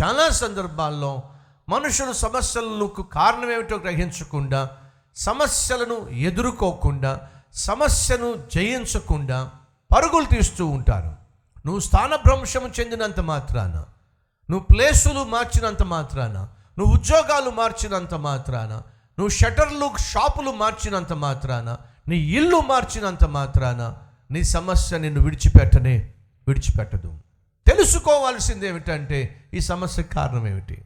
చాలా సందర్భాల్లో మనుషులు సమస్యలకు కారణం ఏమిటో గ్రహించకుండా సమస్యలను ఎదుర్కోకుండా సమస్యను జయించకుండా పరుగులు తీస్తూ ఉంటారు. నువ్వు స్థానభ్రంశం చెందినంత మాత్రాన నువ్వు ప్లేసులు మార్చినంత మాత్రాన నువ్వు ఉద్యోగాలు మార్చినంత మాత్రాన నువ్వు షటర్లు షాపులు మార్చినంత మాత్రాన నీ ఇల్లు మార్చినంత మాత్రాన నీ సమస్య నిన్ను విడిచిపెట్టనే విడిచిపెట్టదు. తెలుసుకోవాల్సింది ఏమిటంటే ఈ సమస్యకు కారణం ఏమిటి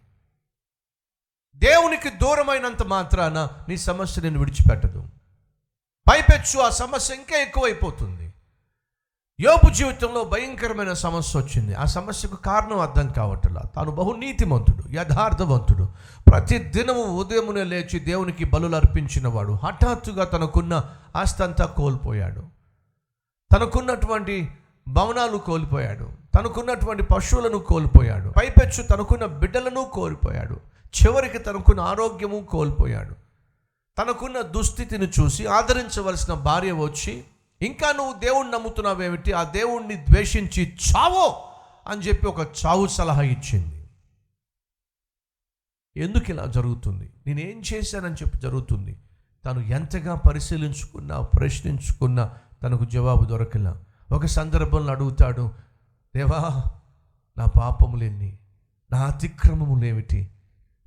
దేవునికి దూరమైనంత మాత్రాన నీ సమస్య నేను విడిచిపెట్టదు. పైపెచ్చు ఆ సమస్య ఇంకా ఎక్కువైపోతుంది. యోపు జీవితంలో భయంకరమైన సమస్య వచ్చింది. ఆ సమస్యకు కారణం అర్థం కావట్లా. తాను బహు నీతిమంతుడు యథార్థవంతుడు. ప్రతి దినము ఉదయమునే లేచి దేవునికి బలులు అర్పించినవాడు. హఠాత్తుగా తనకున్న ఆస్తి అంతా కోల్పోయాడు. తనకున్నటువంటి భవనాలు కోల్పోయాడు. తనకున్నటువంటి పశువులను కోల్పోయాడు. పైపెచ్చు తనకున్న బిడ్డలను కోల్పోయాడు. చివరికి తనకున్న ఆరోగ్యము కోల్పోయాడు. తనకున్న దుస్థితిని చూసి ఆదరించవలసిన భార్య వచ్చి ఇంకా నువ్వు దేవుణ్ణి నమ్ముతున్నావేమిటి? ఆ దేవుణ్ణి ద్వేషించి చావో అని చెప్పి ఒక చావు సలహా ఇచ్చింది. ఎందుకు ఇలా జరుగుతుంది? నేనేం చేశానని చెప్పి జరుగుతుంది. తను ఎంతగా పరిశీలించుకున్నా ప్రశ్నించుకున్నా తనకు జవాబు దొరకలా. ఒక సందర్భంలో అడుగుతాడు దేవా నా పాపములెన్ని నా అతిక్రమములు ఏమిటి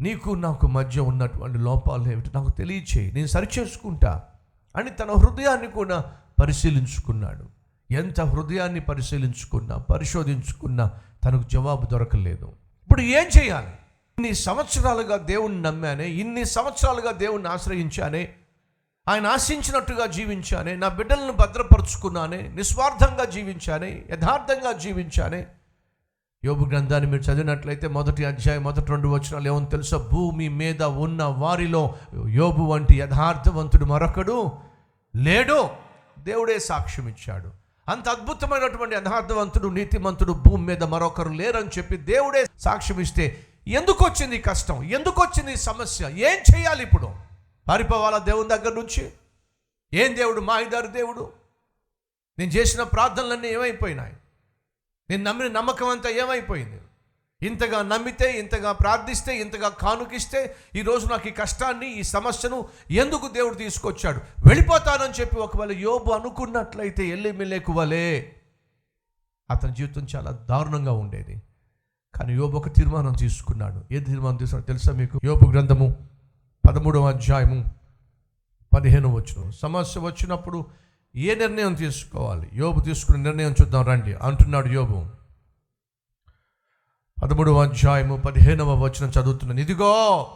నీకు నాకు మధ్య ఉన్నటువంటి లోపాలు ఏమిటి నాకు తెలియచేయి నేను సరిచేసుకుంటా అని తన హృదయాన్ని కూడా పరిశీలించుకున్నాడు. ఎంత హృదయాన్ని పరిశీలించుకున్నా పరిశోధించుకున్నా తనకు జవాబు దొరకలేదు. ఇప్పుడు ఏం చేయాలి? ఇన్ని సంవత్సరాలుగా దేవుణ్ణి నమ్మానే ఇన్ని సంవత్సరాలుగా దేవుణ్ణి ఆశ్రయించానే ఆయన ఆశించినట్టుగా జీవించానే నా బిడ్డలను భద్రపరుచుకున్నానే నిస్వార్థంగా జీవించానే యథార్థంగా జీవించానే. యోబు గ్రంథాన్ని మీరు చదివినట్లయితే మొదటి అధ్యాయం మొదటి రెండు వచనాలు ఏమని తెలుసా? భూమి మీద ఉన్న వారిలో యోబు వంటి యథార్థవంతుడు మరొకడు లేడు. దేవుడే సాక్ష్యం ఇచ్చాడు. అంత అద్భుతమైనటువంటి యథార్థవంతుడు నీతిమంతుడు భూమి మీద మరొకరు లేరని చెప్పి దేవుడే సాక్ష్యం ఇస్తే ఎందుకు వచ్చింది కష్టం? ఎందుకు వచ్చింది సమస్య? ఏం చేయాలి ఇప్పుడు? పారిపోవాలా దేవుని దగ్గర నుంచి? ఏం దేవుడు? మాయిదారు దేవుడు. నేను చేసిన ప్రార్థనలన్నీ ఏమైపోయినాయి? నేను నమ్మిన నమ్మకం అంతా ఏమైపోయింది? ఇంతగా నమ్మితే ఇంతగా ప్రార్థిస్తే ఇంతగా కానుకిస్తే ఈరోజు నాకు ఈ కష్టాన్ని ఈ సమస్యను ఎందుకు దేవుడు తీసుకొచ్చాడు? వెళ్ళిపోతానని చెప్పి ఒకవేళ యోబు అనుకున్నట్లయితే ఎల్లి మిల్లేకు వలే అతని జీవితం చాలా దారుణంగా ఉండేది. కానీ యోబు ఒక తీర్మానం తీసుకున్నాడు. ఏ తీర్మానం తీసుకున్నాడు తెలుసా మీకు? యోబు గ్రంథము పదమూడవ అధ్యాయము పదిహేను వచ్చిన సమస్య వచ్చినప్పుడు ఏ నిర్ణయం తీసుకోవాలి? యోబు తీసుకున్న నిర్ణయం చూద్దాం రండి. అంటున్నాడు యోబు. పదమూడవ అధ్యాయము పదిహేనవ వచనం చదువుతున్నాను. ఇదిగో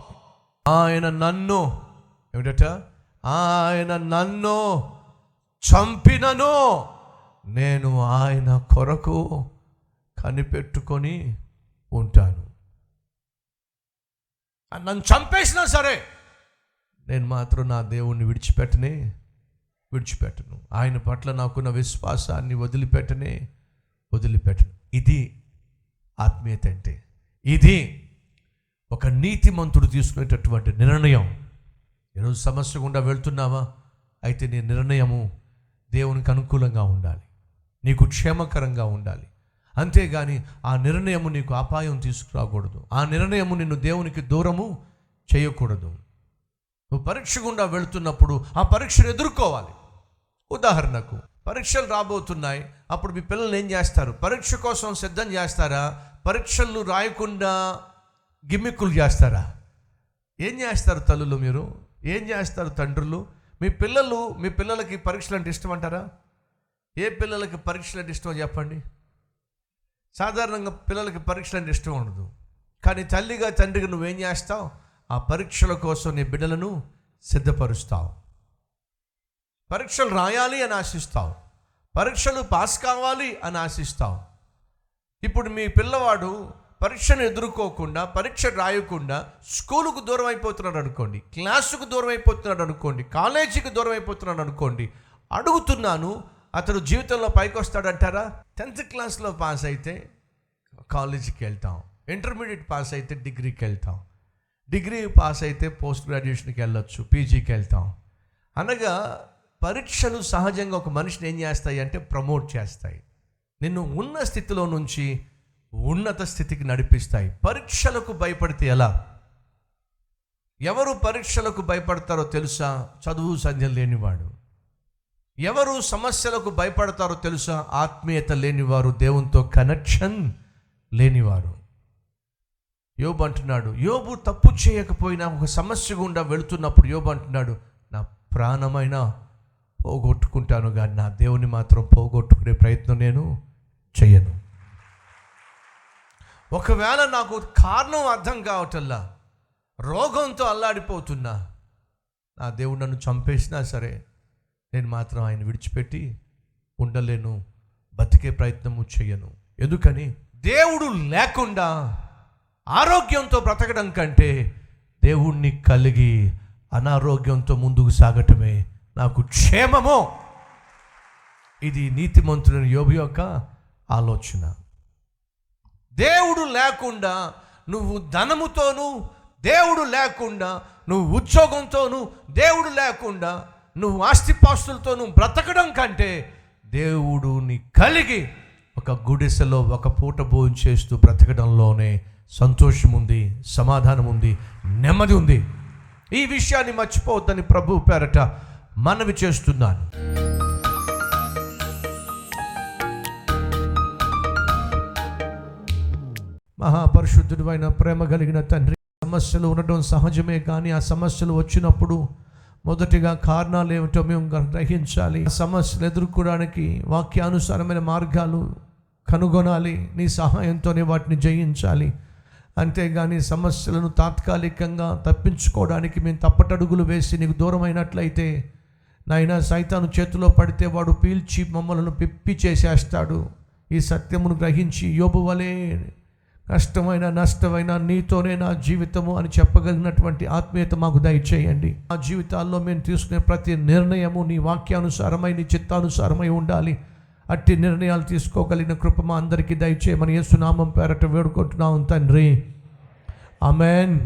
ఆయన నన్ను ఏమిటట? ఆయన నన్ను చంపినను నేను ఆయన కొరకు కనిపెట్టుకొని ఉంటాను. నన్ను చంపేసినా సరే నేను మాత్రం నా దేవుణ్ణి విడిచిపెట్టనే విడిచిపెట్టను. ఆయన పట్ల నాకున్న విశ్వాసాన్ని వదిలిపెట్టనే వదిలిపెట్టను. ఇది ఆత్మీయత అంటే ఇది ఒక నీతిమంతుడు తీసుకునేటటువంటి నిర్ణయం. ఈరోజు సమస్య గుండా వెళ్తున్నావా? అయితే నీ నిర్ణయము దేవునికి అనుకూలంగా ఉండాలి. నీకు క్షేమకరంగా ఉండాలి. అంతేగాని ఆ నిర్ణయము నీకు అపాయం తీసుకురాకూడదు. ఆ నిర్ణయము నిన్ను దేవునికి దూరము చేయకూడదు. పరీక్ష గుండా వెళుతున్నప్పుడు ఆ పరీక్షను ఎదుర్కోవాలి. ఉదాహరణకు పరీక్షలు రాబోతున్నాయి అప్పుడు మీ పిల్లలు ఏం చేస్తారు? పరీక్ష కోసం సిద్ధం చేస్తారా? పరీక్షలు రాయకుండా గిమ్మిక్కులు చేస్తారా? ఏం చేస్తారు తల్లులు మీరు? ఏం చేస్తారు తండ్రులు? మీ పిల్లలు మీ పిల్లలకి పరీక్షలు అంటే ఇష్టం అంటారా? ఏ పిల్లలకి పరీక్షలు అంటే ఇష్టం చెప్పండి. సాధారణంగా పిల్లలకి పరీక్షలు అంటే ఇష్టం ఉండదు. కానీ తల్లిగా తండ్రిగా నువ్వేం చేస్తావు? ఆ పరీక్షల కోసం నీ బిడ్డలను సిద్ధపరుస్తావు. పరీక్షలు రాయాలి అని ఆశిస్తావు. పరీక్షలు పాస్ కావాలి అని ఆశిస్తావు. ఇప్పుడు మీ పిల్లవాడు పరీక్షను ఎదుర్కోకుండా పరీక్ష రాయకుండా స్కూలుకు దూరం అయిపోతున్నాడు అనుకోండి క్లాసుకు దూరం అయిపోతున్నాడు అనుకోండి కాలేజీకి దూరం అయిపోతున్నాడు అనుకోండి అడుగుతున్నాను అతడు జీవితంలో పైకి వస్తాడంటారా టెన్త్ క్లాస్లో పాస్ అయితే కాలేజీకి వెళ్తాం. ఇంటర్మీడియట్ పాస్ అయితే డిగ్రీకి వెళ్తాం. డిగ్రీ పాస్ అయితే పోస్ట్ గ్రాడ్యుయేషన్కి వెళ్ళొచ్చు పీజీకి వెళ్తాం. అనగా పరీక్షలు సహజంగా ఒక మనిషిని ఏం చేస్తాయి అంటే ప్రమోట్ చేస్తాయి. నిన్ను ఉన్న స్థితిలో నుంచి ఉన్నత స్థితికి నడిపిస్తాయి. పరీక్షలకు భయపడితే ఎలా? ఎవరు పరీక్షలకు భయపడతారో తెలుసా? చదువు సంధ్య లేనివాడు. ఎవరు సమస్యలకు భయపడతారో తెలుసా? ఆత్మీయత లేనివారు దేవునితో కనెక్షన్ లేనివారు. యోబు అంటున్నాడు యోబు తప్పు చేయకపోయినా ఒక సమస్య గుండా వెళుతున్నప్పుడు యోబు అంటున్నాడు నా ప్రాణమైన పోగొట్టుకుంటాను కానీ నా దేవుని మాత్రం పోగొట్టుకునే ప్రయత్నం నేను చెయ్యను. ఒకవేళ నాకు కారణం అర్థం కావటల్లా రోగంతో అల్లాడిపోతున్నా నా దేవుడు నన్ను చంపేసినా సరే నేను మాత్రం ఆయన విడిచిపెట్టి ఉండలేను బతికే ప్రయత్నము చేయను ఎందుకని? దేవుడు లేకుండా ఆరోగ్యంతో బ్రతకడం కంటే దేవుణ్ణి కలిగి అనారోగ్యంతో ముందుకు సాగటమే నాకు క్షేమము. ఇది నీతిమంతుడైన యోబు యొక్క ఆలోచన. దేవుడు లేకుండా నువ్వు ధనముతోనూ దేవుడు లేకుండా నువ్వు ఉద్యోగంతోనూ దేవుడు లేకుండా నువ్వు ఆస్తిపాస్తులతోనూ బ్రతకడం కంటే దేవుడుని కలిగి ఒక గుడిసెలో ఒక పూట భోజనం చేస్తూ బ్రతకడంలోనే సంతోషం ఉంది సమాధానం ఉంది నెమ్మది ఉంది ఈ విషయాన్ని మర్చిపోవద్దని ప్రభు పేరట మనవి చేస్తున్నాను. మహాపరిశుద్ధుడు అయిన ప్రేమ కలిగిన తండ్రి సమస్యలు ఉండడం సహజమే కానీ ఆ సమస్యలు వచ్చినప్పుడు మొదటిగా కారణాలు ఏమిటో మేము గ్రహించాలి. సమస్యలు ఎదుర్కోవడానికి వాక్యానుసారమైన మార్గాలు కనుగొనాలి. నీ సహాయంతోనే వాటిని జయించాలి. అంతేగాని సమస్యలను తాత్కాలికంగా తప్పించుకోవడానికి మేము తప్పటడుగులు వేసి నీకు దూరం అయినట్లయితే నాయన సైతాను చేతిలో పడితే వాడు పీల్చి మమ్మలను పిప్పి చేసేస్తాడు. ఈ సత్యమును గ్రహించి యోబు కష్టమైన నష్టమైన నీతోనే నా జీవితము అని చెప్పగలిగినటువంటి ఆత్మీయత మాకు దయచేయండి. ఆ జీవితాల్లో మేము తీసుకునే ప్రతి నిర్ణయము నీ వాక్యానుసారమై నీ చిత్తానుసారమై ఉండాలి. అట్టి నిర్ణయాలు తీసుకోగలిగిన కృప మా అందరికీ దయచేయమని యేసునామం పేరట వేడుకుంటున్నాం తండ్రి. అమెన్